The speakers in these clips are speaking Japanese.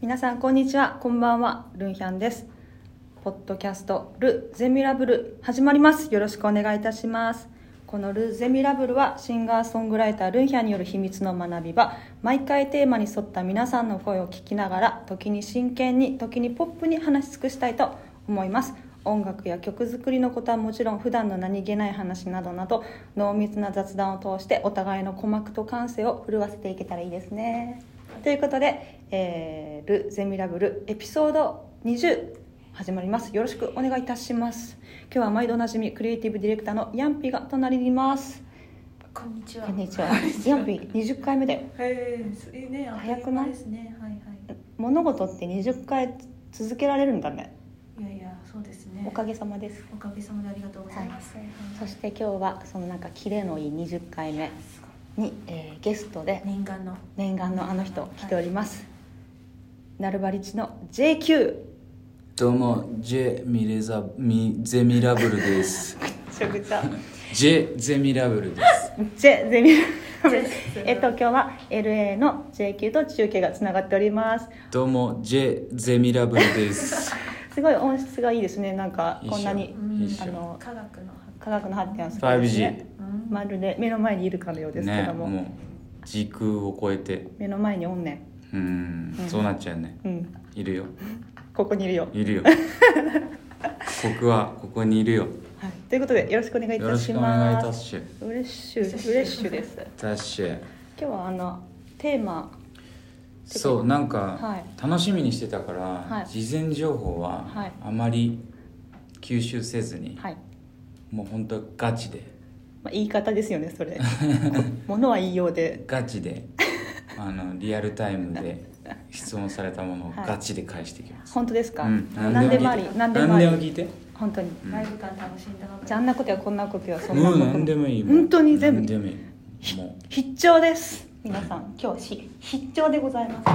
皆さんこんにちは。こんばんは。ルンヒャンです。ポッドキャストル・ゼミラブル始まります。よろしくお願いいたします。このル・ゼミラブルはシンガーソングライタールンヒャンによる秘密の学び場。毎回テーマに沿った皆さんの声を聞きながら時に真剣に時にポップに話し尽くしたいと思います。音楽や曲作りのことはもちろん普段の何気ない話などなど濃密な雑談を通してお互いの鼓膜と感性を震わせていけたらいいですね。ということで、えール・ゼミラブルエピソード20始まりますよろしくお願いいたします今日は毎度おなじみクリエイティブディレクターのヤンピが隣にいますこんにちは。こんにちはヤンピ20回目だよへえ、すいいね、早くない？ですね。はいはい。物事って20回続けられるんだねいやいや、そうですね。おかげさまですおかげさまでありがとうございます。はいそして今日はそのなんかキレのいい20回目に、えーゲストで念願の。念願のあの人来ております、ナルバリチの JQ どうも、ジェミレザミゼミラブルです。めちゃくちゃ。ジェゼミラブルです。ジェゼミラブルえっと今日は LA の JQ と中継がつながっております。どうも、ジェゼミラブルです。すごい音質がいいですね。なんかこんなにあの科学の。科学の発展はすごいですね 5G まるで目の前にいるかのようですけね、ども、もう時空を超えて、目の前におんねうーん、そうなっちゃうね。んうん。いるよ。ここにいるよ、いるよ。僕はここにいるよ。はい、ということでよろしくお願いいよろたししくお願いいますたし。フレッシュフレッシュです。タッシュ。今日はあのテーマ。そう、なんはかい。楽しみにしてたから、はい。事前情報ははい。あまり吸収せずに、はい、もう本当ガチで。まあ、言い方ですよねそれ。こものは言いようで。ガチであのリアルタイムで質問されたものをはい。ガチで返してきます、本当ですか、うん。何でもあり何でもあり。聞いて。本当に、うん。ライブ感楽しんだ。じゃああんなことやこんなことやそうんんなこと。何でもいい本当に全部。何でもいい。も必聴です。皆さん。今日し必聴でございます。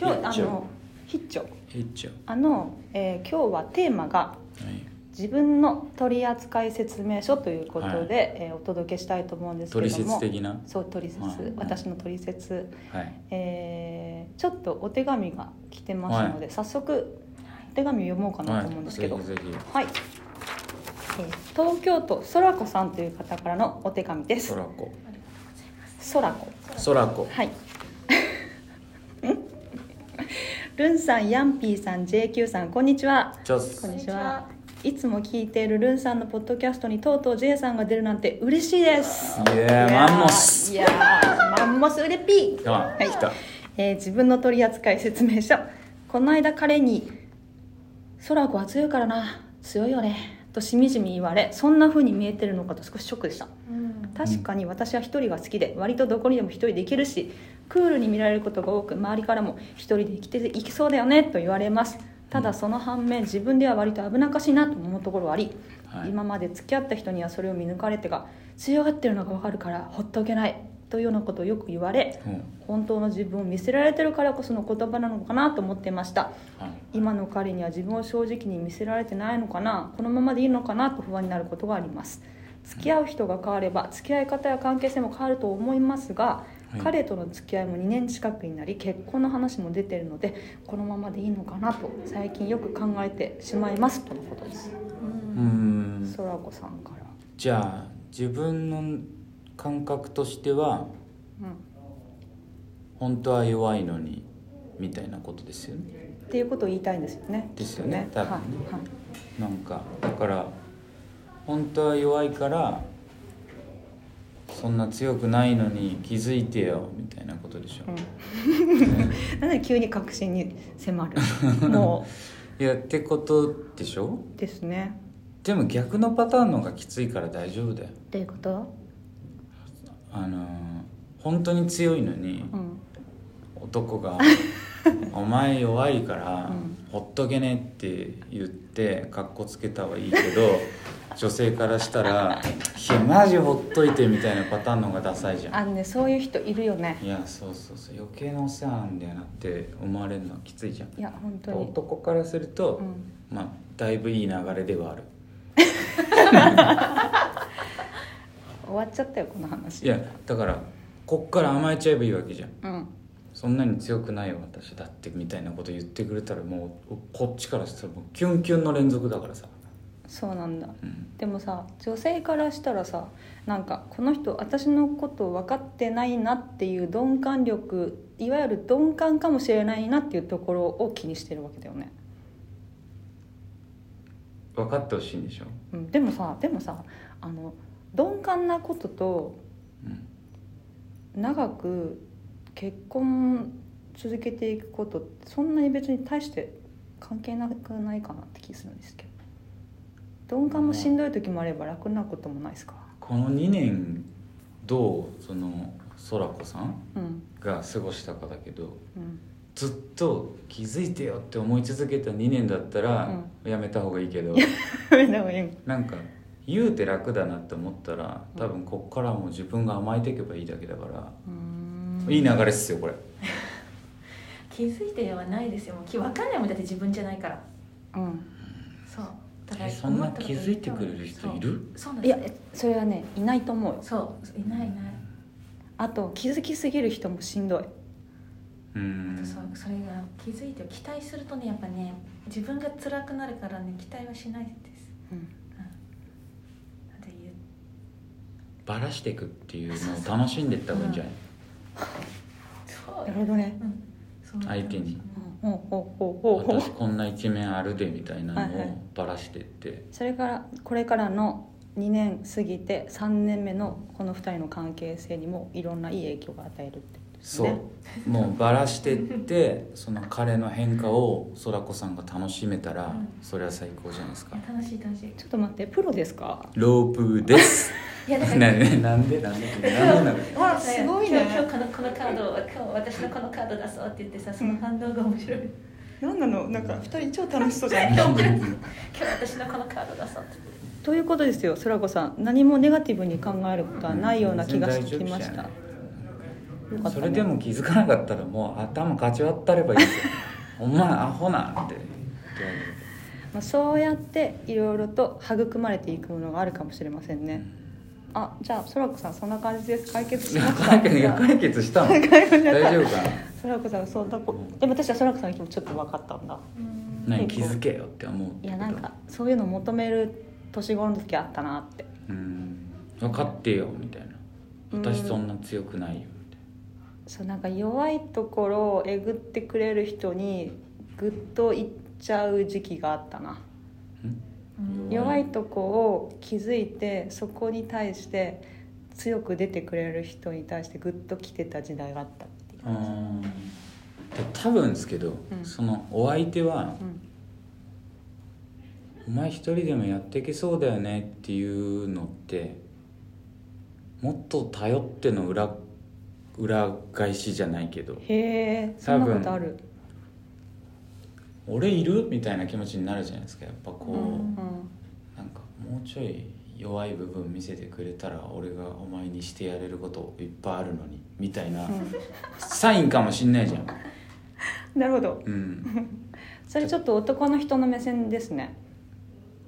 今日あ必聴。の必聴。ういっちゃうあの、えー今日はテーマがはい自分の取扱説明書ということで、はい。えーお届けしたいと思うんですけども。説的な？そう取説、はい。私の取説、はい。えーちょっとお手紙が来てますので、早速お手紙を読もうかなと思うんですけど。はい、はい、えー東京都そらこさんという方からのお手紙です。ひそらこ。そらこそらこはい。ルンさんヤンピーさん JQ さんこんにちは。こんにちはいつも聞いているルンさんのポッドキャストにとうとう J さんが出るなんて嬉しいです。いやーマンモス。いやーマンモスうれぴー。あ来た。えー自分の取扱説明書。この間彼に「空子は強いからな。強いよね」としみじみ言われそんな風に見えてるのかと少しショックでした。うん。確かに私は一人が好きで割とどこにでも一人で行けるしクールに見られることが多く周りからも一人で生きていきそうだよねと言われますただその反面自分では割と危なっかしいなと思うところはあり、はい。今まで付き合った人にはそれを見抜かれてが強がってるのが分かるからほっとけないというようなことをよく言われうん。本当の自分を見せられてるからこその言葉なのかなと思ってました。はい。今の彼には自分を正直に見せられてないのかなこのままでいいのかなと不安になることがあります。付き合う人が変われば付き合い方や関係性も変わると思いますが、はい。彼との付き合いも2年近くになり結婚の話も出てるのでこのままでいいのかなと最近よく考えてしまいますとのことです。うーん。そらこさんから、じゃあ自分の感覚としてはうん、本当は弱いのにみたいなことですよね。っていうことを言いたいんですよね。ですよね。多分ね。はいはい。なんかだから本当は弱いからそんな強くないのに気づいてよみたいなことでしょ、なんで急に確信に迫る？もいやってことでしょ。うですね。でも逆のパターンの方がきついから大丈夫だよ。っていうこと？あのー本当に強いのにうん男が「お前弱いからうん。ほっとけね」って言ってかっこつけたはいいけど 女性からしたら「いやマジほっといて」みたいなパターンの方がダサいじゃん。あのねそういう人いるよね。いやそうそうそう。余計なお世話なんだよなって思われるのはきついじゃん。いや本当に。男からすると、うん。まあだいぶいい流れではある。終わっちゃったよこの話。いやだからこっから甘えちゃえばいいわけじゃん。うんそんなに強くないよ私だってみたいなこと言ってくれたらもうこっちからしたらもうキュンキュンの連続だからさ、そうなんだ。うん、でもさ女性からしたらさなんかこの人私のこと分かってないなっていう鈍感力いわゆる鈍感かもしれないなっていうところを気にしてるわけだよね、分かってほしいんでしょ、うん、でもさでもさあの鈍感なこととうん、長く結婚続けていくことってそんなに別に対して関係なくないかなって気するんですけど。鈍感もしんどい時もあれば楽なこともないですか？この2年どうその空子さんうんが過ごしたかだけどうん。ずっと気づいてよって思い続けた2年だったらやめた方がいいけど、でもいい。なんか言うて楽だなって思ったら多分こっからもう自分が甘えていけばいいだけだから、うーんいい流れっすよこれ。気づいてはないですよ。もう分かんないもんだって自分じゃないから。うん。そう。だからえそんな気づいてくれる人いる？そうそうなんです。いやそれはねいないと思うよ。そう。いないいない。あと気づきすぎる人もしんどい。うん。そうそれが気づいて期待するとねやっぱね自分が辛くなるからね期待はしないです。うん。なんて言う。バラしていくっていうのを楽しんでいった方がいいんじゃない、なるほどね。相手に。私こんな一面あるでみたいなのはいはい。をバラしていって、それからこれからの2年過ぎて3年目のこの2人の関係性にもいろんないい影響が与えるってそう、ね。もうバラしてって その彼の変化を空子さんが楽しめたら、うん。それは最高じゃないですか。楽しい楽しい。ちょっと待ってプロですか？ロープです。いやだか ならなんでなんでなんでなのあすごいね。今日今日このこのカードを今日私のこのカード出そうって言ってさその反応が面白い、何なの？なんか2人超楽しそうじゃん今日 今日私のこのカード出そうって。ということですよ空子さん。何もネガティブに考えることはないような気がしてきましたね。それでも気づかなかったらもう頭かち割ったればいいですよお前アホなって。まあ、そうやっていろいろと育まれていくものがあるかもしれませんね。あじゃあ空子さんそんな感じです。解決しました。解決解決したの？大丈夫か？空子さんそんなこでも私は空子さんの気持ちちょっと分かったんだ。な何気づけよって思ういやなんかそういうの求める年頃の時あったなって。うん。分かってよみたいな。私そんな強くないよそうなんか弱いところをえぐってくれる人にグッといっちゃう時期があったな。弱いとこを気づいてそこに対して強く出てくれる人に対してグッと来てた時代があったっていう、多分ですけど、うん。そのお相手はうん「お前一人でもやっていけそうだよね」っていうのってもっと頼っての裏裏返しじゃないけど。へえそんなことある「俺いる?」みたいな気持ちになるじゃないですか。やっぱこう、うんうん。なんかもうちょい弱い部分見せてくれたら俺がお前にしてやれることいっぱいあるのにみたいな、サインかもしんないじゃん。なるほど。うん。それちょっと男の人の目線ですね。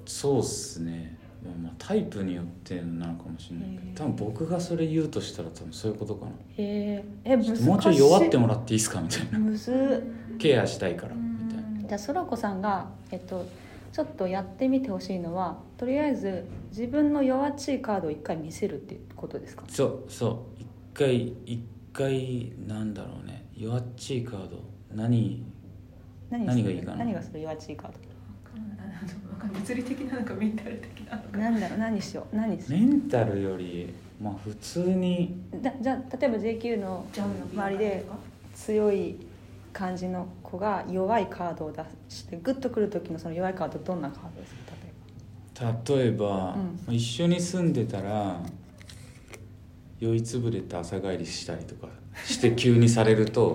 そうっすねまあまあタイプによってなのかもしれないけど多分僕がそれ言うとしたら多分そういうことかな。へええ難しいちょっともうちょい弱ってもらっていいですか？みたいな。むず。っケアしたいからみたいな。じゃあそらこさんが、えっと、ちょっとやってみてほしいのはとりあえず自分の弱っちいカードを一回見せるっていうことですか？そうそう。一回一回なんだろうね。弱っちいカード。何何何がいいかな？何がそれ弱っちいカーあの物理的なのかメンタル的なのか。ドなんだろう何しよう何しよメンタルよりまあ普通にうだじゃあ例えば JQ のジャムの周りで強い感じの子が弱いカードを出してグッとくる時のその弱いカードどんなカードですか例例えば、うん一緒に住んでたら酔いつぶれて朝帰りしたりとかして急にされると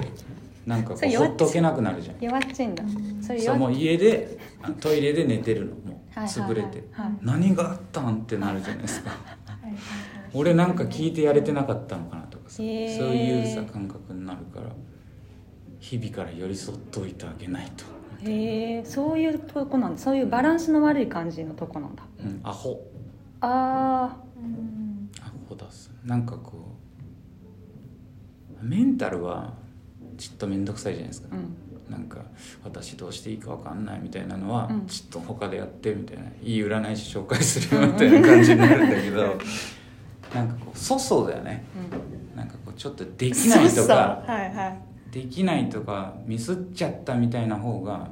なんかこうほっとけなくなるじゃん。弱っちいんだ。それそうもう家であトイレで寝てるのもうはいはいはい。潰れて。はい。何があったんってなるじゃないですか。俺なんか聞いてやれてなかったのかなとかさ、へーそういうさ感覚になるから日々から寄り添っといてあげないと、へえ。そういうとこなんだ。そういうバランスの悪い感じのとこなんだ。うん、アホ。あうんアホだす。なんかこうメンタルはちっと面倒くさいじゃないですか、うん。なんか私どうしていいか分かんないみたいなのは、うん。ちょっと他でやってみたいないい占い師紹介するよみたいな感じになるんだけど、なんかこう粗相だよね。なんかこうちょっとできないとそうそうかはいはい。できないとかミスっちゃったみたいな方が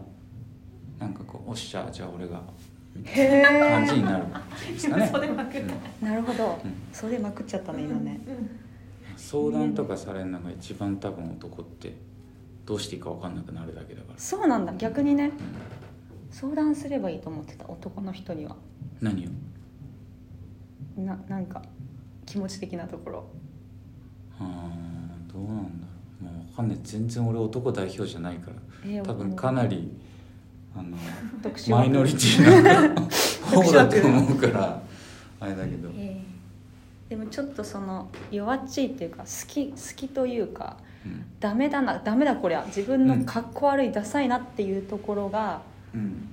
なんかこうおっしゃじゃあ俺がみたいへな感じえになるんですかね。それまくるなるほど、うんそれまくっちゃったね今ね、うん相談とかされるのが一番多分男ってどうしていいか分かんなくなるだけだから。そうなんだ逆にね。相談すればいいと思ってた男の人には。何を？ななんか気持ち的なところ。あーどうなんだろう。もう分かんない。全然俺男代表じゃないから。えー多分かなりあの マイノリティな方だと思うから あれだけど。えーでもちょっとその弱っちいっていうか好き好きというかうん。ダメだなダメだこりゃ自分のかっこ悪いダサいなっていうところがうん。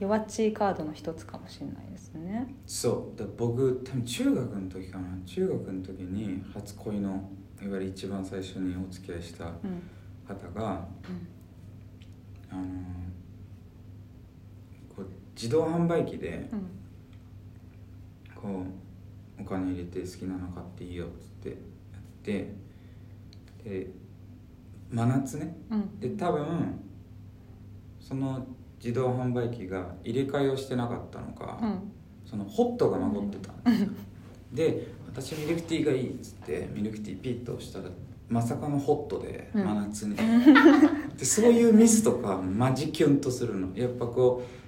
弱っちいカードの一つかもしれないですね。そう。だ僕多分中学の時かな。中学の時に初恋のいわゆる一番最初にお付き合いしたうん。方があのこう自動販売機でうん。こうお金入れて好きなの買っていいよっつってやってで真夏ね。うん。で多分その自動販売機が入れ替えをしてなかったのか、うん。そのホットが残ってたんですよ。で私ミルクティーがいいっつってミルクティーピッと押したらまさかのホットでうん。真夏に、でそういうミスとかマジキュンとするの。やっぱこう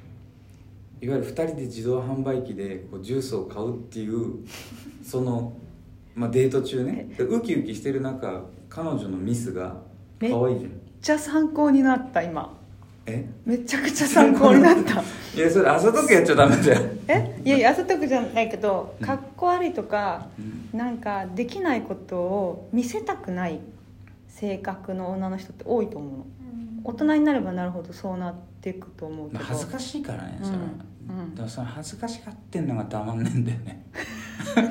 いわゆる2人で自動販売機でこうジュースを買うっていう その、まあ、デート中ね。でウキウキしてる中彼女のミスが可愛いじゃん。めっちゃ参考になった今。え？めちゃくちゃ参考になった。いやそれあざとくやっちゃダメだよ、え？いやいやあざとくじゃないけどうん。かっこ悪いとかうん。なんかできないことを見せたくない性格の女の人って多いと思うの。大人になればなるほどそうなっていくと思うけど。まあ恥ずかしいからねそれは、うん。うんでもその恥ずかしがってんのがたまんねえんだよね。だ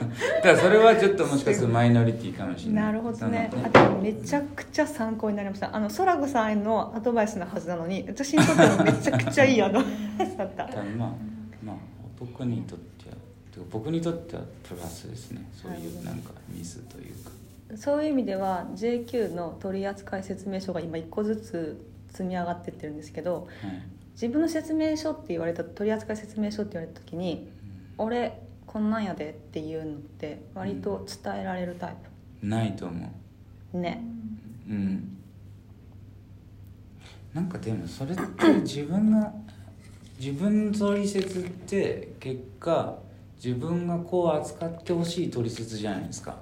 からそれはちょっともしかするとマイノリティかもしれない。なるほどね。あでもめちゃくちゃ参考になりました。あの空子さんへのアドバイスなはずなのに私にとってもめちゃくちゃいいアドバイスだった。まあまあ男にとっては僕にとってはプラスですね。そういうなんかミスというか。そういう意味では JQ の取扱説明書が今1個ずつ積み上がってってるんですけどはい。自分の説明書って言われた取扱説明書って言われた時に「俺こんなんやで」っていうのって割と伝えられるタイないと思プね。ううん。なんかでもそれって 自分が自分取説って結果自分がこう扱ってほしい取説じゃないですか。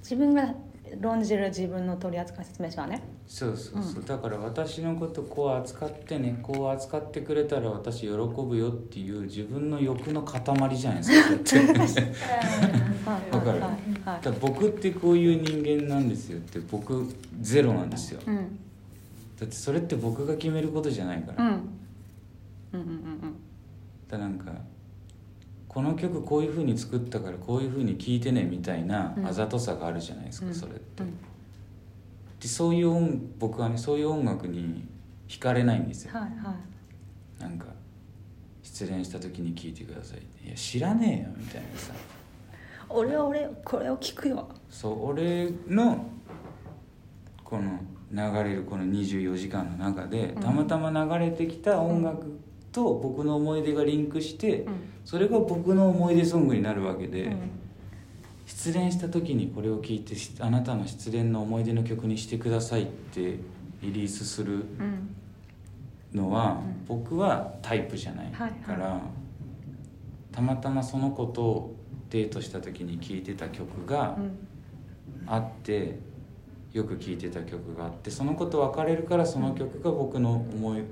自分が論じる自分の取扱説明書はね。そうそうそう、うだから私のことこう扱ってねこう扱ってくれたら私喜ぶよっていう自分の欲の塊じゃないですか だかるはいはいから僕ってこういう人間なんですよって僕ゼロなんですよ。うん。だってそれって僕が決めることじゃないから、うん。だかうんうんうん。らなんかこの曲こういう風に作ったからこういう風に聴いてねみたいなうん。あざとさがあるじゃないですか、うん。それって、うん。でそういう音僕はねそういう音楽に惹かれないんですよ。はいはい。なんか失恋した時に聴いてくださいって。いや知らねえよみたいなさ。俺は俺これを聞くよ。そう俺のこの流れるこの24時間の中でうん。たまたま流れてきた音楽と僕の思い出がリンクしてうん。それが僕の思い出ソングになるわけで、うん。失恋した時にこれを聴いてしあなたの失恋の思い出の曲にしてくださいってリリースするうん。のは、うん。僕はタイプじゃないはいから、たまたまその子とデートした時に聴いてた曲がうんあってよく聴いてた曲があってその子と別れるからその曲が僕の思い、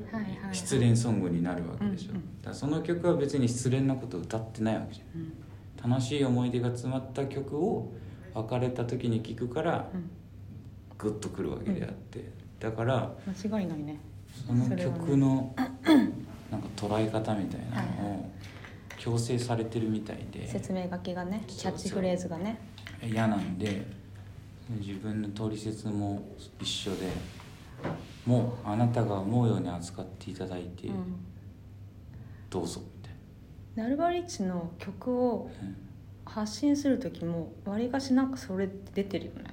失恋ソングになるわけでしょ、うんうん。だからその曲は別に失恋のことを歌ってないわけじゃん。うん。楽しい思い出が詰まった曲を別れた時に聴くからうん。グッとくるわけであって、だから間違いないね。その曲の なんか捉え方みたいなのはいを強制されてるみたいで。説明書きがねキャッチフレーズがね。嫌なんで自分の取説も一緒でもうあなたが思うように扱っていただいて、うん。どうぞみたいナルバリッチの曲をな、うん発信する時もわりかしなんかそれ出てるよね。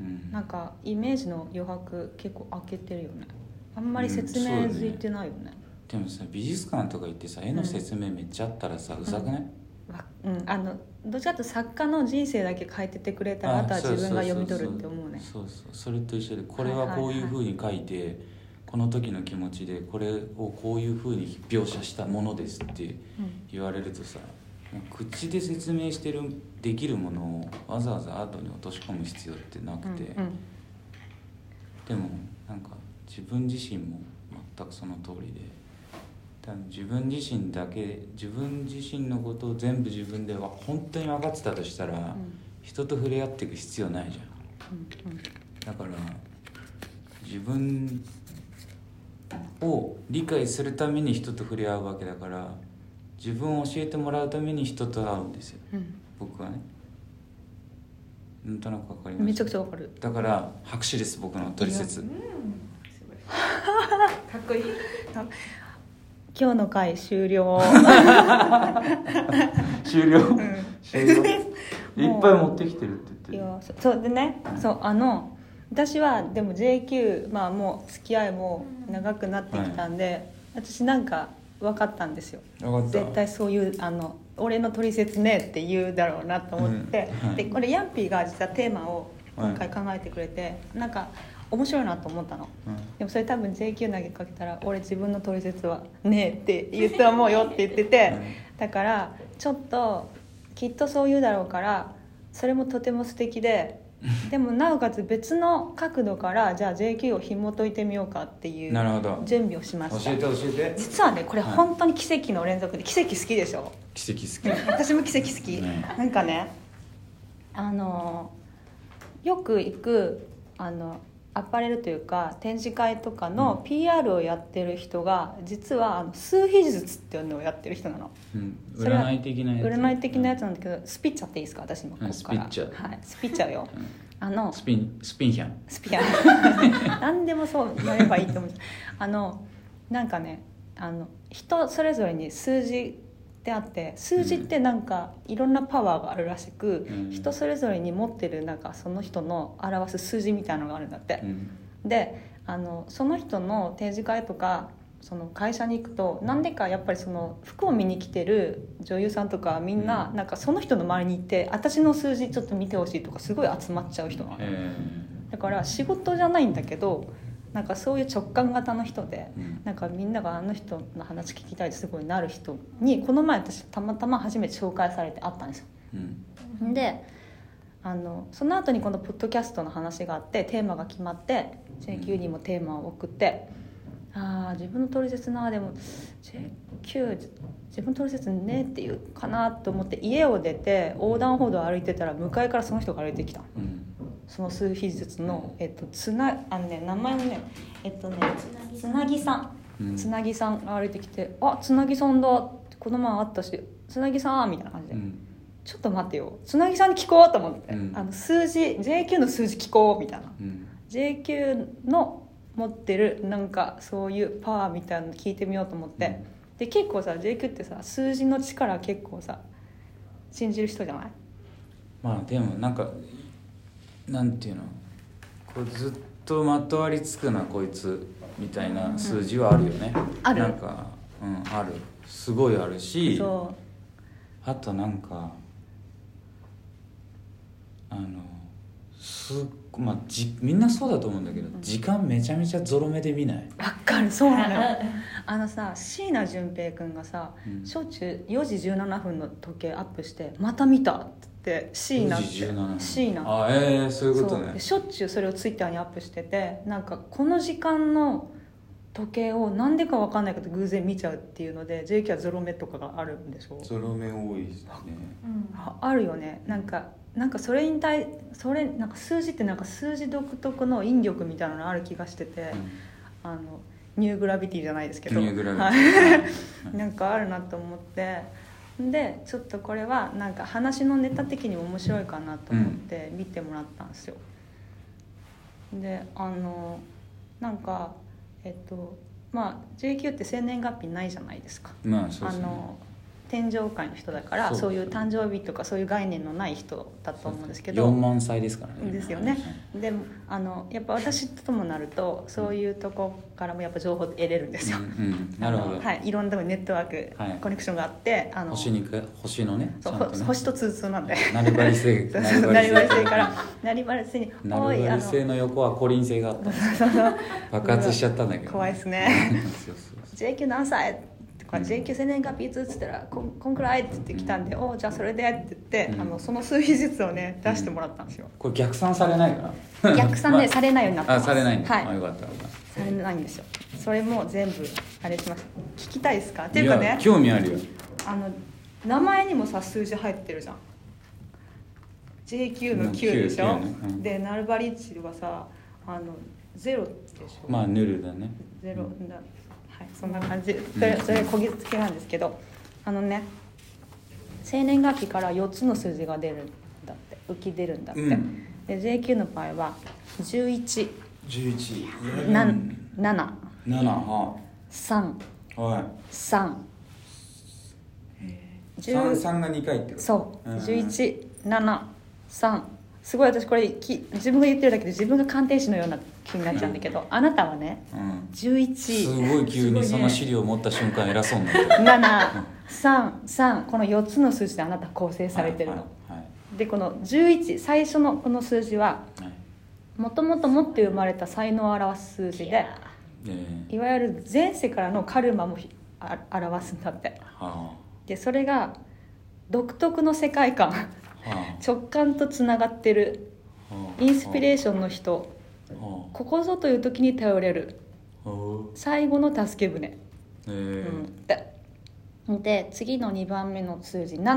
うん。なんかイメージの余白結構開けてるよね。あんまり説明づいてないよね,、でもさ美術館とか行ってさ絵の説明めっちゃあったらさ、うざくない、わうん。あのどっちかというと作家の人生だけ書いててくれたらあとは自分が読み取るって思うね。そうそう。それと一緒でこれはこういうふうに書いて、この時の気持ちでこれをこういうふうに描写したものですってうん。言われるとさ口で説明してるできるものをわざわざアートに落とし込む必要ってなくて、うん。でもなんか自分自身も全くその通りで多分自分自身だけ自分自身のことを全部自分では本当に分かってたとしたら、うん。人と触れ合っていく必要ないじゃん。うんうん。だから自分を理解するために人と触れ合うわけだから自分を教えてもらうために人と会うんですよ。うん。僕はね。なんとなくわかります？めちゃくちゃわかる。だから拍手です僕の取説。うん。かっこいい今日の回終了。終了？うん。終了？いっぱい持ってきてるってい言ってやそそうでね。そうあの私はでも JQ まあもう付き合いも長くなってきたんで、私なんか分かったんですよ。絶対そういうあの俺の取説ねって言うだろうなと思って、うん。はい。でこれヤンピーが実はテーマを今回考えてくれて、なんか面白いなと思ったの。うん。でもそれ多分 JQ 投げかけたら俺自分の取説は「ねえ」って言って思うよって言ってて、だからちょっときっとそう言うだろうからそれもとても素敵ででもなおかつ別の角度からじゃあ JQ を紐解いてみようかっていう準備をしました。教えて教えて。実はねこれはい。本当に奇跡の連続で奇跡好きでしょ。奇跡好き。私も奇跡好き、ねなんかねあのよく行くあのアパレルというか展示会とかの PR をやってる人が実はあの数秘術っていうのをやってる人なの。うん。それは占い的なやつ。占い的なやつなんだけどスピッチャっていいですか？私もここから、うんスピッチャはい。スピッチャよ。うん。あのスピンスピンヒャン。スピア 何でもそうやればいいと思う。あのなんかねあの人それぞれに数字ってあって数字ってなんかいろんなパワーがあるらしく、うん。人それぞれに持ってるなんかその人の表す数字みたいなのがあるんだって。う、ん。であのその人の展示会とかその会社に行くとなんでかやっぱりその服を見に来てる女優さんとかみんなうん。なんかその人の周りに行って私の数字ちょっと見てほしいとかすごい集まっちゃう人なの。えだから仕事じゃないんだけどなんかそういう直感型の人でーうん。なんかみんながあの人の話聞きたいですごいなる人にこの前私たまたま初めて紹介されて会ったんですよ。うん。であのその後にこのポッドキャストの話があってテーマが決まって JQ にもテーマを送ってああ自分の取説なでも JQ 自分の取説ねっていうかなと思って家を出て横断歩道を歩いてたら向かいからその人が歩いてきた。のうんその数秘術の、えっと、つなあのね名前もねえっとねつなぎさん。うん。つなぎさんが歩いてきて「あつなぎさんだ」ってこの前会ったし「つなぎさん」みたいな感じで、うん。ちょっと待ってよ。つなぎさんに聞こうと思って、うん。あの数字 JQ の数字聞こうみたいな。うん。JQ の持ってるなんかそういうパワーみたいなの聞いてみようと思って、うん。で結構さ JQ ってさ数字の力結構さ信じる人じゃない？まあでもなんかなんていうの？こうずっとまとわりつくなこいつみたいな数字はあるよね、ある。なんかうんある。すごいあるしそあとなんかあのすっごまあじみんなそうだと思うんだけど、時間めちゃめちゃゾロ目で見ない？うわかる。そうなの。よ あのさ椎名淳平君がさ、うん。しょっちゅう4時17分の時計アップして「また見た」って椎名って4時17椎名あええそういうことね。しょっちゅうそれをツイッターにアップしててなんかこの時間の時計をなんでか分かんないけど偶然見ちゃうっていうので JK はゾロ目とかがあるんでしょ？ゾロ目多いですね。うん。ああるよね。なんかなんかそれに対それなんか数字ってなんか数字独特の引力みたいなのある気がしてて、あのニューグラビティじゃないですけど。ニューグラビティはい。なんかあるなと思ってでちょっとこれはなんか話のネタ的にも面白いかなと思って見てもらったんですよ、であのなんかえっとまあ JQ って生年月日ないじゃないですか。まあそうですね。あの天上界の人だからそういう誕生日とかそういう概念のない人だと思うんですけど。4万歳ですからね。ですよね。でもあのやっぱ私ともなるとそういうとこからもやっぱ情報得れるんですよ、うんうん。なるほど。はい、いろんなとこにネットワーク、はい。コネクションがあってあの星にか星のねちそうね。星と通通なんで。なるばり星 そうそうなりわり星からなりわり星になるばりおいあ星の横はコリン星があった。爆発しちゃったんだけど怖いっすね。JQ 何歳？とかうん JQ 生年月日いつっつったらこんこんくらいって言ってきたんで、おじゃあそれでって言って、うん。あのその数日術をね出してもらったんですよ、これ逆算されないかな？逆算で まされないようになってす。されないんだ、はい。あよかったよかった。されないんですよ。それも全部あれしました。聞きたいですか？っていうかやね興味あるよ。あの名前にもさ数字入ってるじゃん。JQ の9でしょ、うん9ね。うん。でナルバリッチはさあのゼロでしょ？まあヌルだね。ゼロだはいそんな感じ。それそれこぎつけなんですけどあのね生年月日から4つの数字が出るんだって浮き出るんだって、うん。で JQ の場合は11 11なうん。7 7は3はい。3三三が2回ってこと？そう。うん。1173すごい私これき自分が言ってるだけで自分が鑑定士のような気になっちゃうんだけど、あなたはねうん。す11ごい急にその資料を持った瞬間偉そうになる。733この4つの数字であなた構成されてるの、はいはいでこの11最初のこの数字はもともと持って生まれた才能を表す数字でえいわゆる前世からのカルマもひあ表すんだって。ーはでそれが独特の世界観直感とつながってる。インスピレーションの人。はここぞという時に頼れる。最後の助け舟、え。うーん、でで次の2番目の数字7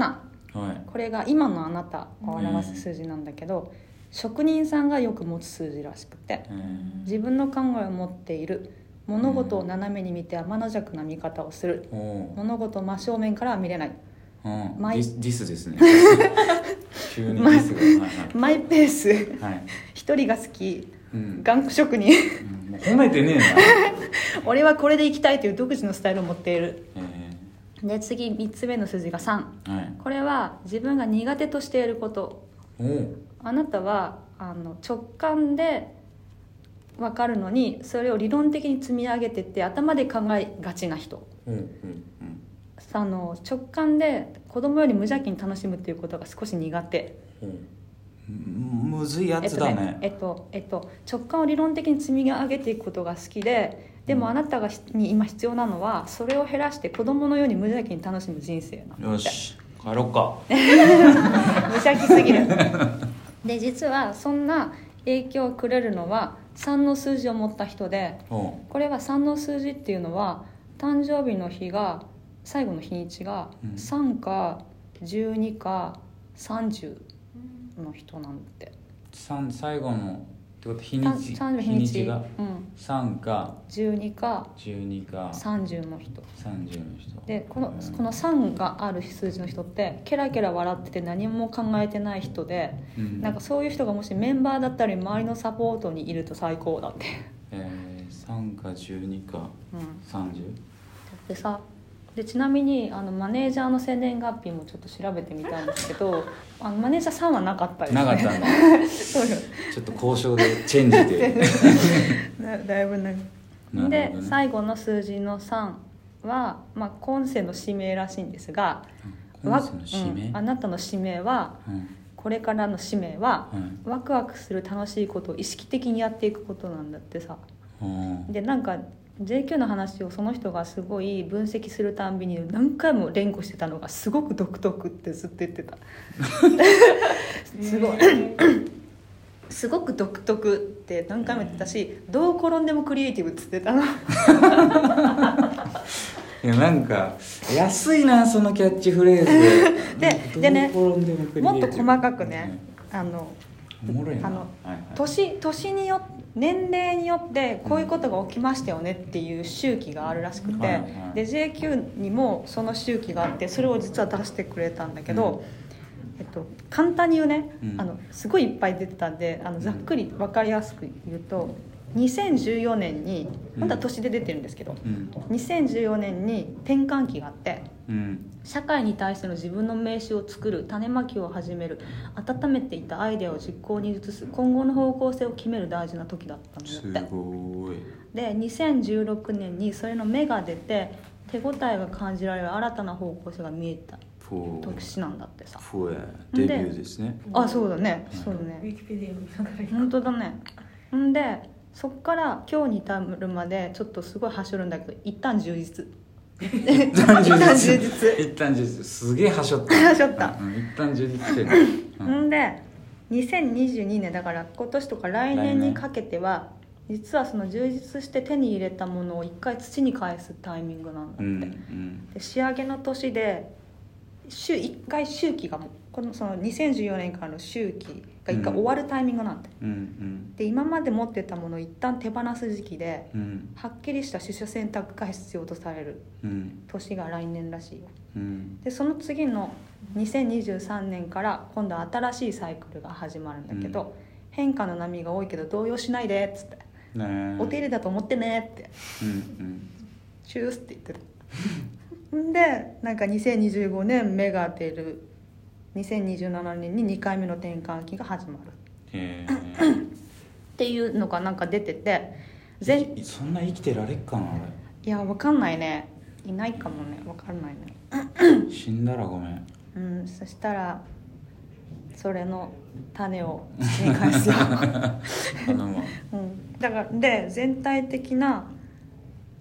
はい。これが今のあなたを表す数字なんだけど、職人さんがよく持つ数字らしくてえー自分の考えを持っている。物事を斜めに見て天の弱な見方をする。物事を真正面からは見れない。うん。マイディスですね 急にディスがはいマイペース。はい。はい一人が好き。うん。頑固職人。うん。もう褒めてねえな。俺はこれでいきたいという独自のスタイルを持っている。えで次3つ目の数字が3ーはい。これは自分が苦手としていること。あなたはあの直感で分かるのにそれを理論的に積み上げてって頭で考えがちな人。うんうんう。んあの直感で子供より無邪気に楽しむっていうことが少し苦手。うん。むずいやつだね。えっとえっと、直感を理論的に積み上げていくことが好きででもあなたがしに今必要なのはそれを減らして子供のように無邪気に楽しむ人生なの。よし。帰ろっか。無邪気すぎる。で実はそんな影響をくれるのは3の数字を持った人でこれは3の数字っていうのは誕生日の日が最後の日にちがうん。3か12か30の人なんて。三最後のってこと日たにち？日。にちが？うん、3か。12か。12か30の人。30の人。でこのうん。この3がある数字の人ってケラケラ笑ってて何も考えてない人でうん。なんかそういう人がもしメンバーだったり周りのサポートにいると最高だって、えー、3か12かうん、30でさでちなみにあのマネージャーの生年月日もちょっと調べてみたんですけど あのマネージャー3はなかったですね。なかったんだ。そうよ。ちょっと交渉でチェンジで。だだいぶ長い。なるほどでね最後の数字の3は、まあ、今世の使命らしいんですが今世の使命？うんあなたの使命はうん。これからの使命は、はいワクワクする楽しいことを意識的にやっていくことなんだってさ。うん。でなんか JQ の話をその人がすごい分析するたんびに何回も連呼してたのがすごく独特ってずっと言ってた。すごいすごく独特って何回も言ってたしどう転んでもクリエイティブっつってたの。いやなんか安いなそのキャッチフレーズ。ででねもっと細かくねあのおもろいな。あのはいはい。年年によ年齢によってこういうことが起きましたよねっていう周期があるらしくて、で JQ にもその周期があってそれを実は出してくれたんだけど、えっと、簡単に言うね、うん。あのすごいいっぱい出てたんであのざっくり分かりやすく言うと2014年にまだ年で出てるんですけど、うん。2014年に転換期があってうん。社会に対しての自分の名刺を作る種まきを始める温めていたアイデアを実行に移す今後の方向性を決める大事な時だったんすだって。ごい。で2016年にそれの芽が出て手応えが感じられる新たな方向性が見えた。フォー年なんだってさ。フォーデビューですね。あそうだね。うん。そうだウねィキペディア見ながら本当だね。んでそっから今日に至るまでちょっとすごい走るんだけど一旦充実一一旦充実。一旦充実。すげえはしょった。はしょった。うんうん一旦充実してる。うん。んで2022年だから今年とか来年にかけては実はその充実して手に入れたものを一回土に返すタイミングなんだって、うんうん。で仕上げの年で週一回周期がこのその2014年からの周期が一回終わるタイミングなんだ、うんうん。で今まで持ってたものを一旦手放す時期でうん。はっきりした取捨選択が必要とされるうん。年が来年らしいよ。うん。でその次の2023年から今度は新しいサイクルが始まるんだけど、変化の波が多いけど動揺しないでっつって、ねえ。お手入れだと思ってねって。うんうん。チュースって言ってるんでなんか2025年芽が出る。2027年に2回目の転換期が始まる。へっていうのがなんか出てて全えそんな生きてられっかないやわかんないね。いないかもね。わかんないね。俺 死んだらごめん。うんそしたらそれの種を土に返す。うん、だからで全体的な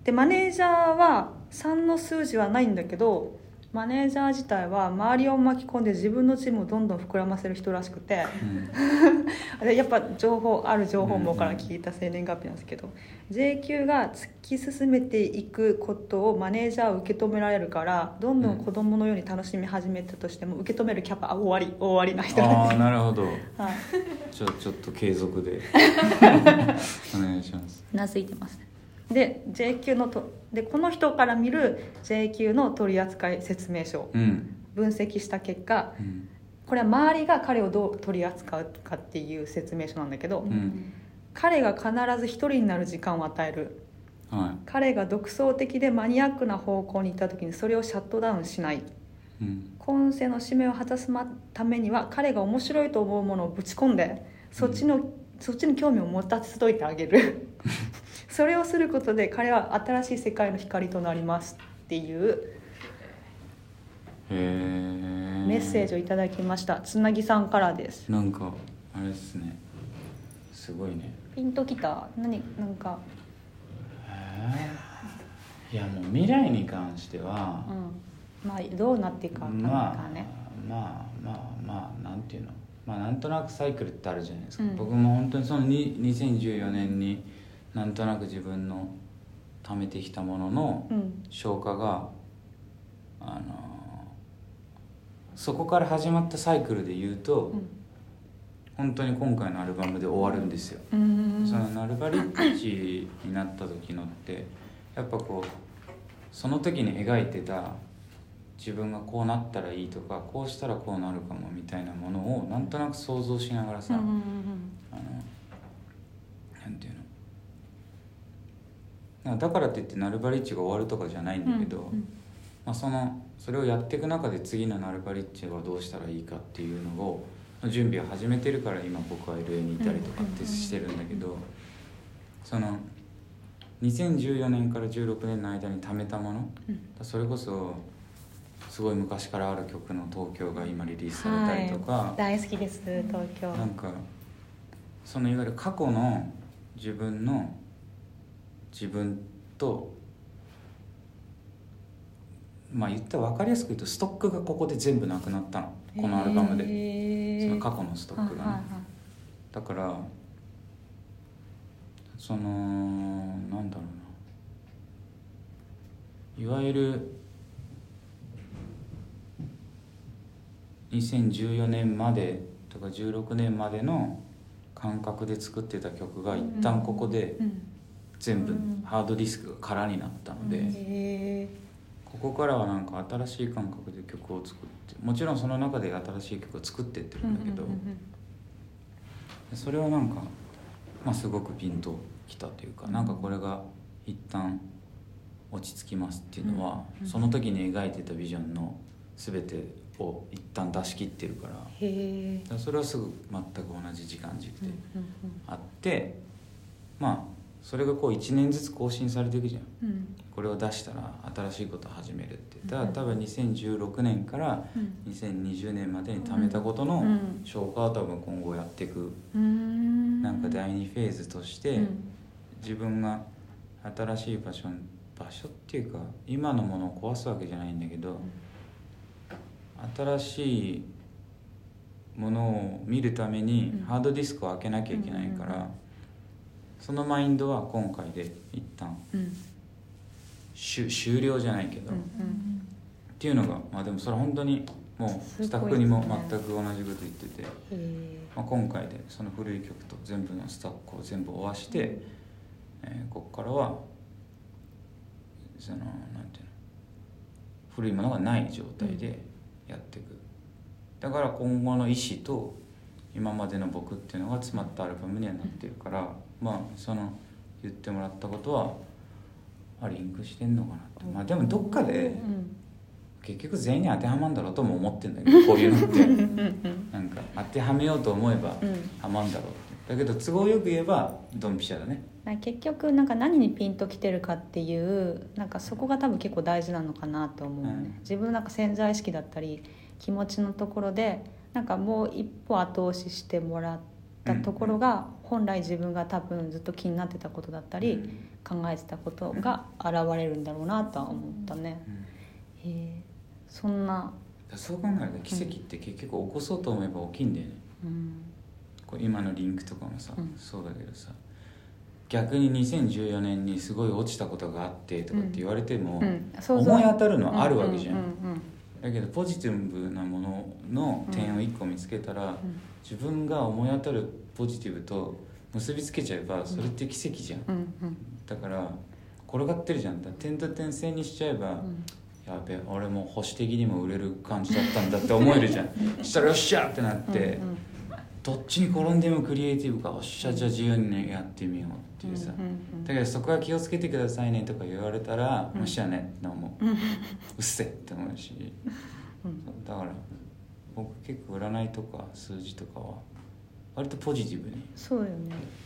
でマネージャーは3の数字はないんだけどマネージャー自体は周りを巻き込んで自分のチームをどんどん膨らませる人らしくてうん。で やっぱ情報ある情報網から聞いた生年月日なんですけど J 級が突き進めていくことをマネージャーは受け止められるからどんどん子供のように楽しみ始めたとしても受け止めるキャパあ終わり終わりな人。ああなるほど。す、はい、ちょちょっと継続で。お願いします。うなずいてますで J 級のとでこの人から見る J 級の取扱説明書分析した結果うん。これは周りが彼をどう取り扱うかっていう説明書なんだけど、ん。彼が必ず一人になる時間を与える。は彼が独創的でマニアックな方向に行った時にそれをシャットダウンしない。いうん。今世の使命を果たすためには彼が面白いと思うものをぶち込んでそっちの、そっちに興味を持たせといてあげる それをすることで彼は新しい世界の光となりますっていうメッセージをいただきました。つなぎさんからです。なんかあれですね。すごいね。ピンときた何なんか？いやもう未来に関してはうん。まあどうなっていくかわかんないまあからね、まあまあまあなんていうの？まあなんとなくサイクルってあるじゃないですか、うん。僕も本当にそのに2014年になんとなく自分の貯めてきたもののうん。消化があのそこから始まったサイクルで言うと、うん。本当に今回のアルバムで終わるんですよ、そのナルバリッチになった時のってやっぱこうその時に描いてた自分がこうなったらいいとかこうしたらこうなるかもみたいなものをなんとなく想像しながらさ、うんうんうん。あのなんていうのだからって言ってナルバリッチが終わるとかじゃないんだけど、うんまあ、そのそれをやっていく中で次のナルバリッチはどうしたらいいかっていうのを準備を始めてるから今僕は LA にいたりとかってしてるんだけどその2014年から16年の間に貯めたものうん。それこそすごい昔からある曲の「東京」が今リリースされたりとか、はい、大好きです東京。なんかそのいわゆる過去の自分の自分とまあ言ったら分かりやすく言うとストックがここで全部なくなったの。このアルバムで、でその過去のストックがね、だからそのなんだろうな。いわゆる2014年までとか16年までの感覚で作ってた曲が一旦ここでうん全部うん。ハードディスクが空になったので、ここからはなんか新しい感覚で曲を作ってもちろんその中で新しい曲を作ってってるんだけど、それはなんか、まあ、すごくピンときたというか、なんかこれが一旦落ち着きますっていうのは、うんその時に描いてたビジョンの全てを一旦出し切ってるからそれはすぐ全く同じ時間軸であって、まあそれがこう1年ずつ更新されていくじゃん。うん。これを出したら新しいことを始めるってだうん。から多分2016年からうん。2020年までに貯めたことのうん。消化は多分今後やっていく。うん。なんか第2フェーズとしてうん。自分が新しい場所場所っていうか今のものを壊すわけじゃないんだけど新しいものを見るためにうん。ハードディスクを開けなきゃいけないからそのマインドは今回で一旦うん。終終了じゃないけど、うんっていうのがまあでもそれは本当にもうスタッフにも全く同じこと言ってて、へえまあ、今回でその古い曲と全部のスタッフを全部終わして、えーここからはそのなんていうの古いものがない状態でやっていく、だから今後の意思と今までの僕っていうのが詰まったアルバムにはなってるから、まあその言ってもらったことはあリンクしてんのかなって、まあでもどっかでうん。結局全員に当てはまるんだろうとも思ってんだけど こういうのって。なんか当てはめようと思えばうん。はまんだろうって。だけど都合よく言えばドンピシャだね。結局なんか何にピンときてるかっていうなんかそこが多分結構大事なのかなと思うね、うん。自分のなんか潜在意識だったり気持ちのところでなんかもう一歩後押ししてもらったところが本来自分が多分ずっと気になってたことだったり考えてたことが現れるんだろうなとは思ったね、うん。へえ。そんな、だそう考えると奇跡って結局起こそうと思えば起きんだよね。うん。こう今のリンクとかもさ、うん。そうだけどさ逆に2014年にすごい落ちたことがあってとかって言われても、思い当たるのはあるわけじゃんだけどポジティブなものの点を1個見つけたら、うん。自分が思い当たるポジティブと結びつけちゃえばそれって奇跡じゃん、だから転がってるじゃん。点と点線にしちゃえば、うん。やべ俺も保守的にも売れる感じだったんだって思えるじゃん。そしたらよっしゃってなって、うんうん。どっちに転んでもクリエイティブか。おっしゃじゃあ自由にねやってみようっていうさ、だけどそこは気をつけてくださいねとか言われたら、うん。もしやねって思う、うっせって思うし。うん。だから僕結構占いとか数字とかは割とポジティブにそうよね。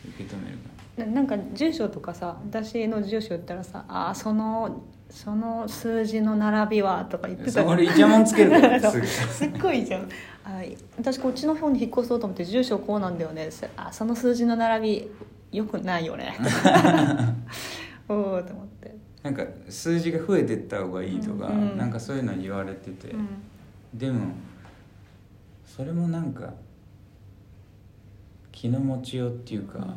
受け止めるかななんか住所とかさ私の住所言ったらさ「ああそのその数字の並びは」とか言ってたらそれイチャモンつけるから すっごいじゃん。あ私こっちの方に引っ越そうと思って住所こうなんだよね。あその数字の並びよくないよね。おおと思って、なんか数字が増えてった方がいいとか、うんなんかそういうの言われてて、うん。でもそれもなんか気の持ちようっていうか、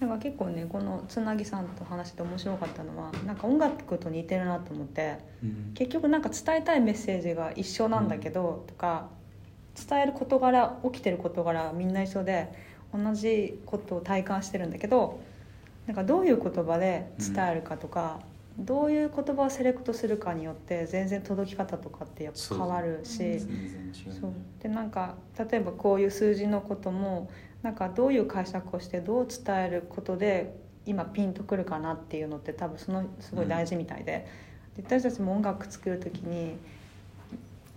なんか結構ねこのつなぎさんと話して面白かったのはなんか音楽と似てるなと思ってうん。結局なんか伝えたいメッセージが一緒なんだけど、とか伝える事柄起きてる事柄はみんな一緒で同じことを体感してるんだけどなんかどういう言葉で伝えるかとか、どういう言葉をセレクトするかによって全然届き方とかってやっぱ変わるし。そう。でなんか例えばこういう数字のこともなんかどういう解釈をしてどう伝えることで今ピンとくるかなっていうのって多分そのすごい大事みたいで,、で私たちも音楽作る時に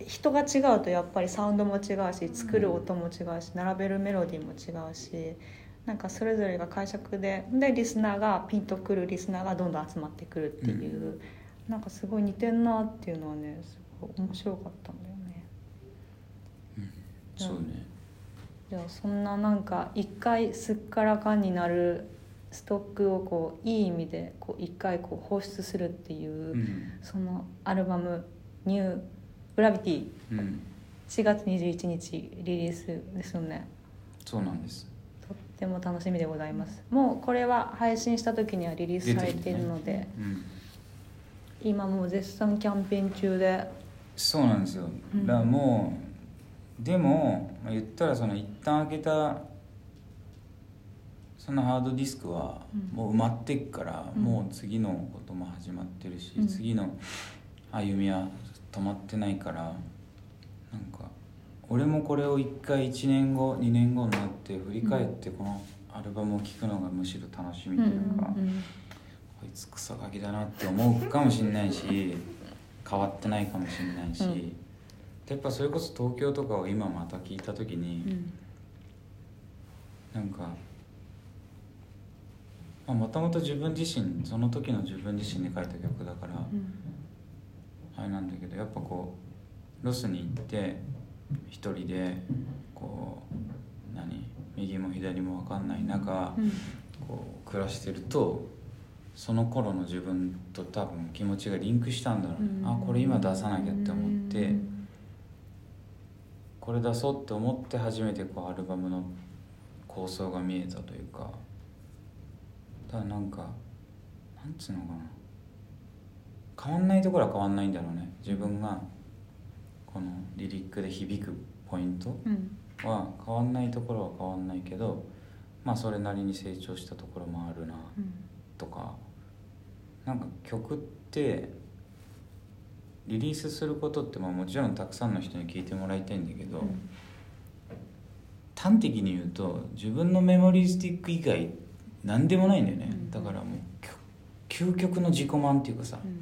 人が違うとやっぱりサウンドも違うし作る音も違うし並べるメロディーも違うしなんかそれぞれが解釈ででリスナーがピンとくるリスナーがどんどん集まってくるっていう、なんかすごい似てんなっていうのはねすごい面白かったんだよね。そうね。じゃあそんななんか一回すっからかんになるストックをこういい意味でこう一回こう放出するっていう、うん。そのアルバム「ニューグラビティうん。4月21日リリースですよね。そうなんです。とっても楽しみでございます。もうこれは配信した時にはリリースされているので、うん。今もう絶賛キャンペーン中で。そうなんですよ。うん。だからもうでも、まあ、言ったらその一旦開けたそのハードディスクはうん。もう埋まってっから、うん。もう次のことも始まってるし、うん。次の歩みは止まってないからなんか俺もこれを1回1年後2年後になって振り返ってこのアルバムを聴くのがむしろ楽しみというか、うんうんこいつクソガキだなって思うかもしれないし変わってないかもしれないし、うん。やっぱそれこそ東京とかを今また聞いた時に、うん。なんかもともと自分自身その時の自分自身で書いた曲だから、うんあれなんだけどやっぱこうロスに行って一人でこう何右も左も分かんない中、うん。こう暮らしてるとその頃の自分と多分気持ちがリンクしたんだろう。ね、うん。あこれ今出さなきゃって思って、うん。これ出そうって思って初めてこうアルバムの構想が見えたというか。ただなんかなんつうのかな変わんないところは変わんないんだろうね。自分がこのリリックで響くポイントうん。は変わんないところは変わんないけどまあそれなりに成長したところもあるなうん。とか。なんか曲ってリリースすることってまあもちろんたくさんの人に聴いてもらいたいんだけど、端的に言うと自分のメモリースティック以外何でもないんだよね、うん。だからもう究極の自己満っていうかさうん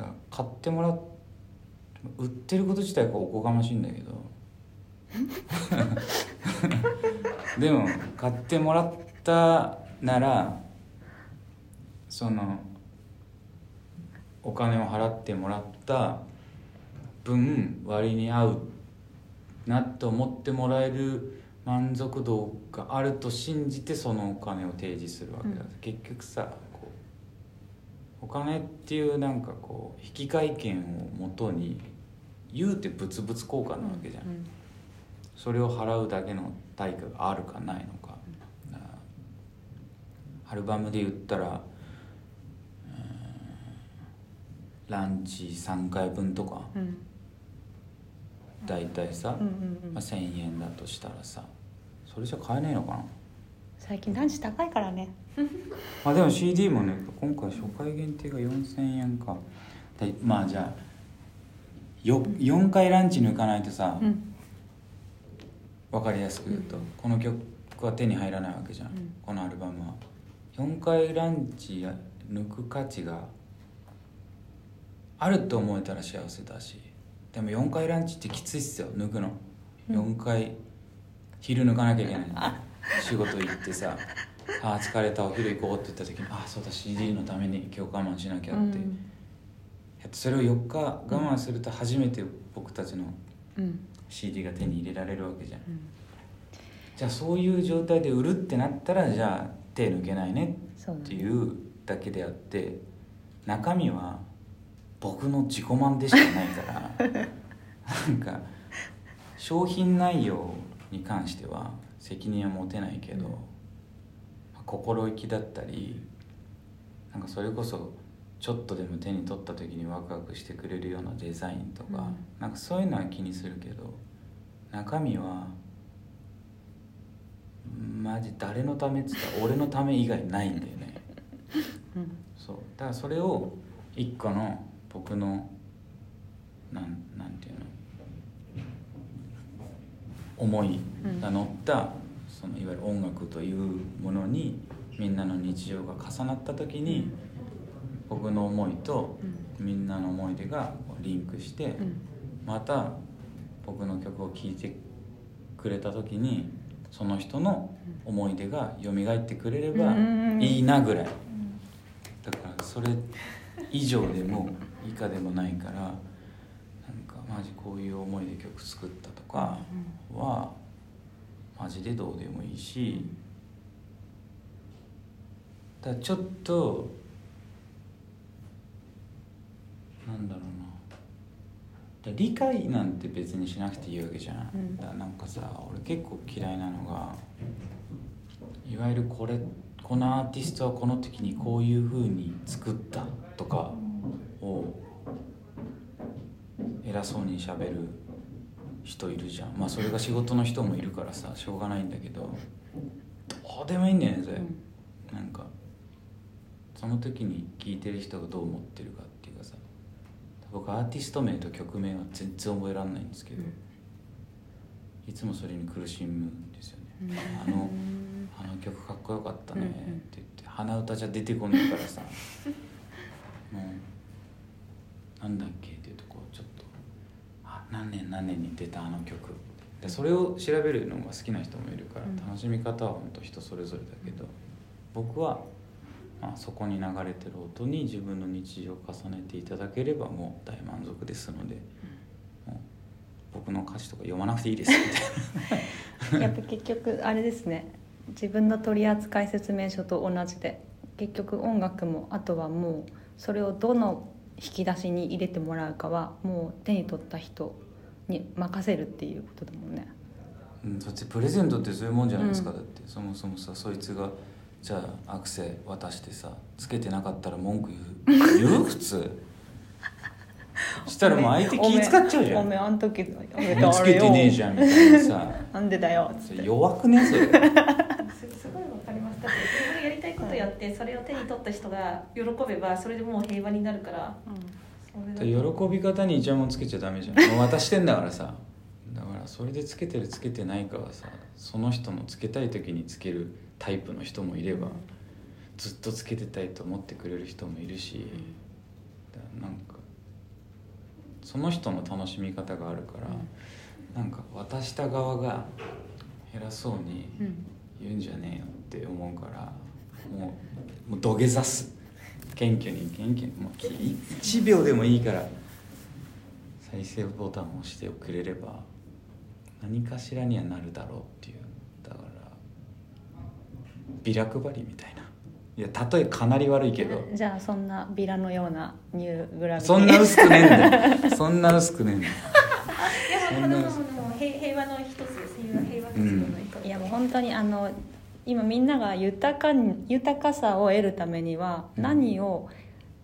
だから買ってもらう売ってること自体がおこがましいんだけど。でも買ってもらったならそのお金を払ってもらった分割に合うなと思ってもらえる満足度があると信じてそのお金を提示するわけだ、うん。結局さお金っていうなんかこう引換券をもとに言うて物々交換なわけじゃん、うん。それを払うだけの対価があるかないのか、なアルバムで言ったら、うんランチ3回分とかうん。大体さ、うんうんうん。まあ、1,000円だとしたらさそれじゃ買えないのかな？最近ランチ高いからね。ま あでも CD もね今回初回限定が4000円か。でまあじゃあよ4回ランチ抜かないとさ、うん。分かりやすく言うと、この曲は手に入らないわけじゃん、うん。このアルバムは。4回ランチや抜く価値があると思えたら幸せだしでも4回ランチってきついっすよ抜くの。4回昼抜かなきゃいけないの 仕事行ってさ「ああ疲れたお昼行こう」って言った時に「ああそうだ CD のために今日我慢しなきゃ」って、うん。それを4日我慢すると初めて僕たちのうん。CD が手に入れられるわけじゃん。うん。じゃあそういう状態で売るってなったらじゃあ手抜けないねっていうだけであって中身は僕の自己満でしかないから なんか商品内容に関しては責任は持てないけど、うん。心意気だったりなんかそれこそちょっとでも手に取った時にワクワクしてくれるようなデザインとか、うん。なんかそういうのは気にするけど中身はマジ誰のためっつったら俺のため以外ないんだよね。うん。そう。だからそれを一個の僕のなんなんていうの思いが乗った、そのいわゆる音楽というものにみんなの日常が重なった時に、僕の思いとみんなの思い出がリンクして、うん。また僕の曲を聴いてくれた時にその人の思い出が蘇ってくれればうん。いいなぐらい。だからそれ以上でも以下でもないからマジこういう思いで曲作ったとかはマジでどうでもいいしだちょっとなんだろうな。だ理解なんて別にしなくていいわけじゃん、うん。だなんかさ俺結構嫌いなのがいわゆるこれこのアーティストはこの時にこういう風に作ったとかを偉そうにしゃべる人いるじゃん。まあそれが仕事の人もいるからさしょうがないんだけどどうでもいいんだよねそれ、うん。なんかその時に聴いてる人がどう思ってるかっていうかさ。僕アーティスト名と曲名は全然覚えられないんですけど、いつもそれに苦しむんですよね、あのあの曲かっこよかったねって言って鼻歌じゃ出てこないからさ。もうなんだっけっていう何年何年に出たあの曲。でそれを調べるのが好きな人もいるから、うん。楽しみ方は本当人それぞれだけど僕は、まあ、そこに流れてる音に自分の日常を重ねていただければもう大満足ですので、僕の歌詞とか読まなくていいです。みたいな。やっぱ結局あれですね。自分の取扱説明書と同じで結局音楽もあとはもうそれをどの引き出しに入れてもらうかはもう手に取った人に任せるっていうことだもんね。うん、だってプレゼントってそういうもんじゃないですか、うんだってそもそもさそいつがじゃあアクセ渡してさつけてなかったら文句言う？言う？普通。したらもう相手気使っちゃうじゃん。おめえあん時あげつけてねえじゃんみたいなさ。なんでだよ弱くねそれ すすごいわかりますだって自分がやりたいことやってそれを手に取った人が喜べばそれでもう平和になるから喜び方にイチャモンつけちゃダメじゃん。もう渡してんだからさ。だからそれでつけてるつけてないかはさその人のつけたい時につけるタイプの人もいればずっとつけてたいと思ってくれる人もいるし、だからなんかその人の楽しみ方があるから、なんか渡した側が偉そうにうん。言うんじゃねえよって思うからもうもう土下座す。謙虚に謙虚にもう1秒でもいいから再生ボタンを押してくれれば何かしらにはなるだろうっていう。だからビラ配りみたいな。いや例えかなり悪いけどじゃあそんなビラのようなニューグラビそんな薄くねえんだよそんな薄くねえんだよいやもうこれももう平平和の一つです。平和の一環いやもう本当にあの今みんなが豊かに豊かさを得るためにはうん。何を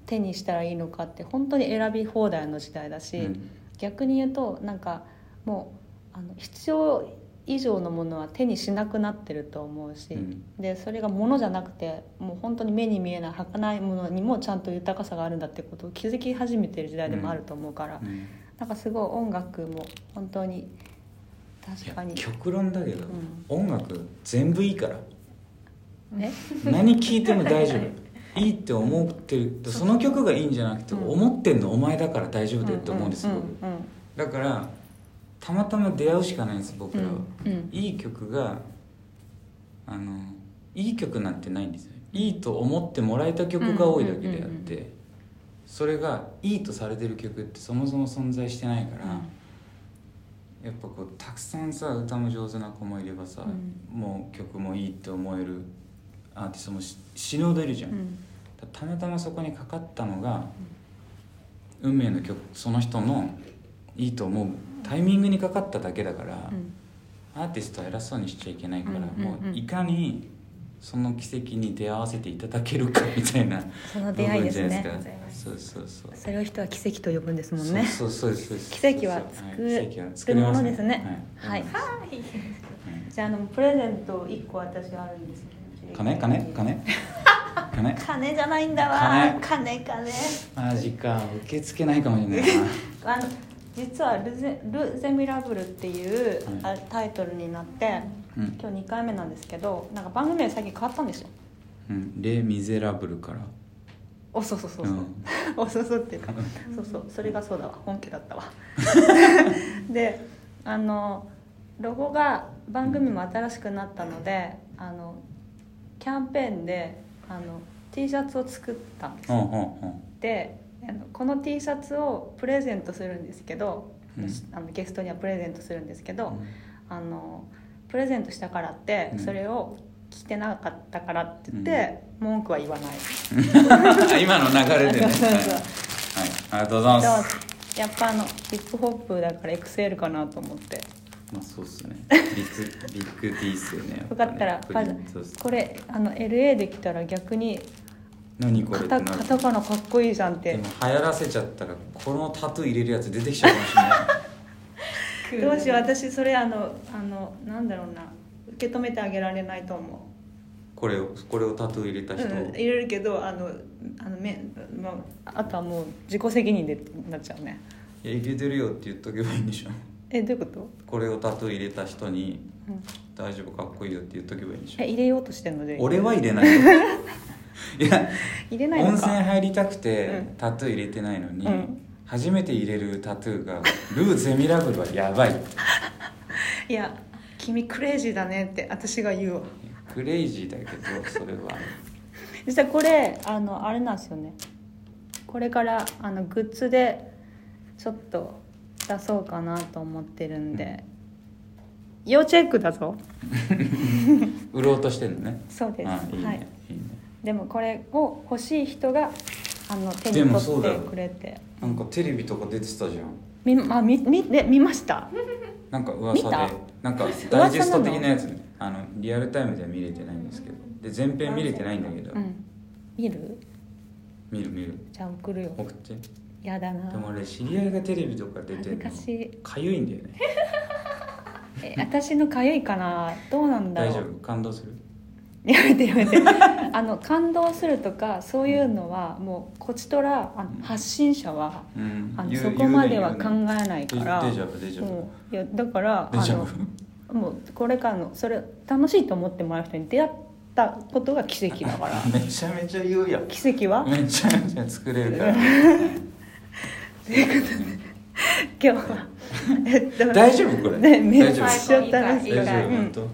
手にしたらいいのかって本当に選び放題の時代だし、うん。逆に言うとなんかもうあの必要以上のものは手にしなくなってると思うし、うん。でそれが物じゃなくてもう本当に目に見えない儚いものにもちゃんと豊かさがあるんだってことを気づき始めてる時代でもあると思うから、うん。なんかすごい音楽も本当にい確かに。や極論だけど、ん。音楽全部いいから。え？何聴いても大丈夫。いいって思ってる。その曲がいいんじゃなくて、うん。思ってんのお前だから大丈夫だよって思うんですよ、だからたまたま出会うしかないんです僕らは、うん。うん。いい曲があのいい曲なんてないんですよ。いいと思ってもらえた曲が多いだけであって、それがいいとされてる曲ってそもそも存在してないから、うんやっぱこうたくさんさ歌も上手な子もいればさ、うん。もう曲もいいって思えるアーティストもし死ぬほどいるじゃん、うん。たまたまそこにかかったのが、運命の曲その人のいいと思うタイミングにかかっただけだから、うん。アーティストは偉そうにしちゃいけないから、うんうんうん。もういかにその奇跡に出会わせていただけるかみたいなその出会いですね。そうそうそう。それを人は奇跡と呼ぶんですもんね。そうそうそう奇跡はそう作はい奇跡は作るものですね。はい。はい。はい。じゃああのプレゼント1個私あるんです金金金。金。金じゃないんだわ。金金。マジか。受け付けないかもしれないな。あの実はルゼ「ル・ゼミラブル」っていうはい。あタイトルになって、うん。今日2回目なんですけどなんか番組名最近変わったんですよ。うん。レ・ミゼラブルから。おそうそうそうそう、うん。おそうそうっていうか。そうそう。それがそうだわ。本家だったわ。であのロゴが番組も新しくなったのであのキャンペーンであの T シャツを作ったんです。うんうんうん。であのこの T シャツをプレゼントするんですけど、うん。あのゲストにはプレゼントするんですけど、うん。あのプレゼントしたからって、うん。それを着てなかったからって言って、文句は言わない。今の流れでね。はい、そうそう。はい、ありがとうございます。やっぱあのヒップホップだから XL かなと思って。まあそうっすね。ビッグビッグ D っすよね。よかったらまずこれあの LA で来たら逆に何これカタカナかっこいいじゃんって。でも流行らせちゃったらこのタトゥー入れるやつ出てきちゃうかもしれないどうしよう私それあのあのなんだろうな。受け止めてあげられないと思これをこれをタトゥー入れた人、うん、入れるけどあのあのめ、まあ、あとはもう自己責任でなっちゃうね。いや入れてるよって言っとけばいいんでしょ。えどういうこと、これをタトゥー入れた人にうん、大丈夫かっこいいよって言っとけばいいんでしょ。え入れようとしてんの？で俺は入れないよ。いや入れないの温泉か入りたくてうん。タトゥー入れてないのに、うん初めて入れるタトゥーがルーゼミラブルはやばい。いや君クレイジーだねって私が言うわ。クレイジーだけどそれは。実際これあのあれなんですよね。これからあのグッズでちょっと出そうかなと思ってるんで、要チェックだぞ。売ろうとしてんのね。そうです。はいね。でもこれを欲しい人があの手に取ってくれて。なんかテレビとか出てたじゃん。みあみ見で見ました？なんか噂で。なんかダイジェスト的なやつね。あのリアルタイムでは見れてないんですけど。で全編見れてないんだけど、うん。見る？見る見る。じゃあ送るよ。送って。やだな。でも俺知り合いがテレビとか出てるのかゆい。んだよね。え私のかゆいかな？どうなんだろう。大丈夫？感動する？やめてやめて。あの感動するとかそういうのはもうこちとらあの発信者はうん。あのそこまでは考えないからデジャブデジャブ。もういやだからあのブもうこれからのそれ楽しいと思ってもらう人に出会ったことが奇跡だから。めちゃめちゃ言うやん。奇跡は？めちゃめちゃ作れるから。今日はえっと大丈夫これ。ねめっ大ちゃ楽しいいいか大丈夫うん。本当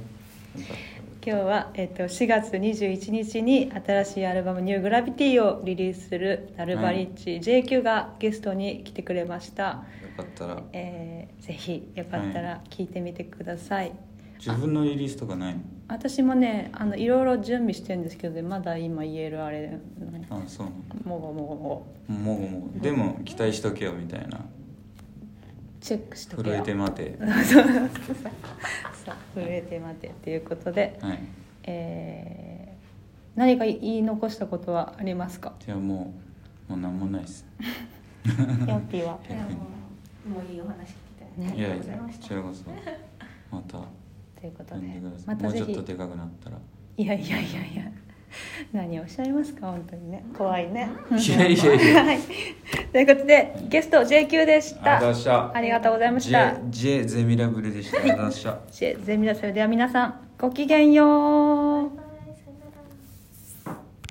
今日は、えっと、4月21日に新しいアルバム「ニューグラビティをリリースするナルバリッチ JQ がゲストに来てくれました、よかったら。えーぜひよかったら聞いてみてください、自分のリリースとかないの？私もねあのいろいろ準備してるんですけどねまだ今言えるあれねあそうなもごもごもご。のもごもご。でも期待しとけよみたいなチェックしとけよ。震えて待て。そうそう震えて待てっていうことで、はい。えー何か言い残したことはありますか？じゃあもうもう何もないです。ヤッピーは？もうもういいお話聞きたい。ねいやいやこちらこそまたということでまいもうちょっとでかくなったら。いやいやいやいや 何をおっしゃいますか本当にね。怖いね。いやいやいや。はい。ということでゲスト JQ でした。ありがとうございました。J, J ゼミラブルでした。ありがとうございました。ゼミラそれでは皆さんごきげんよう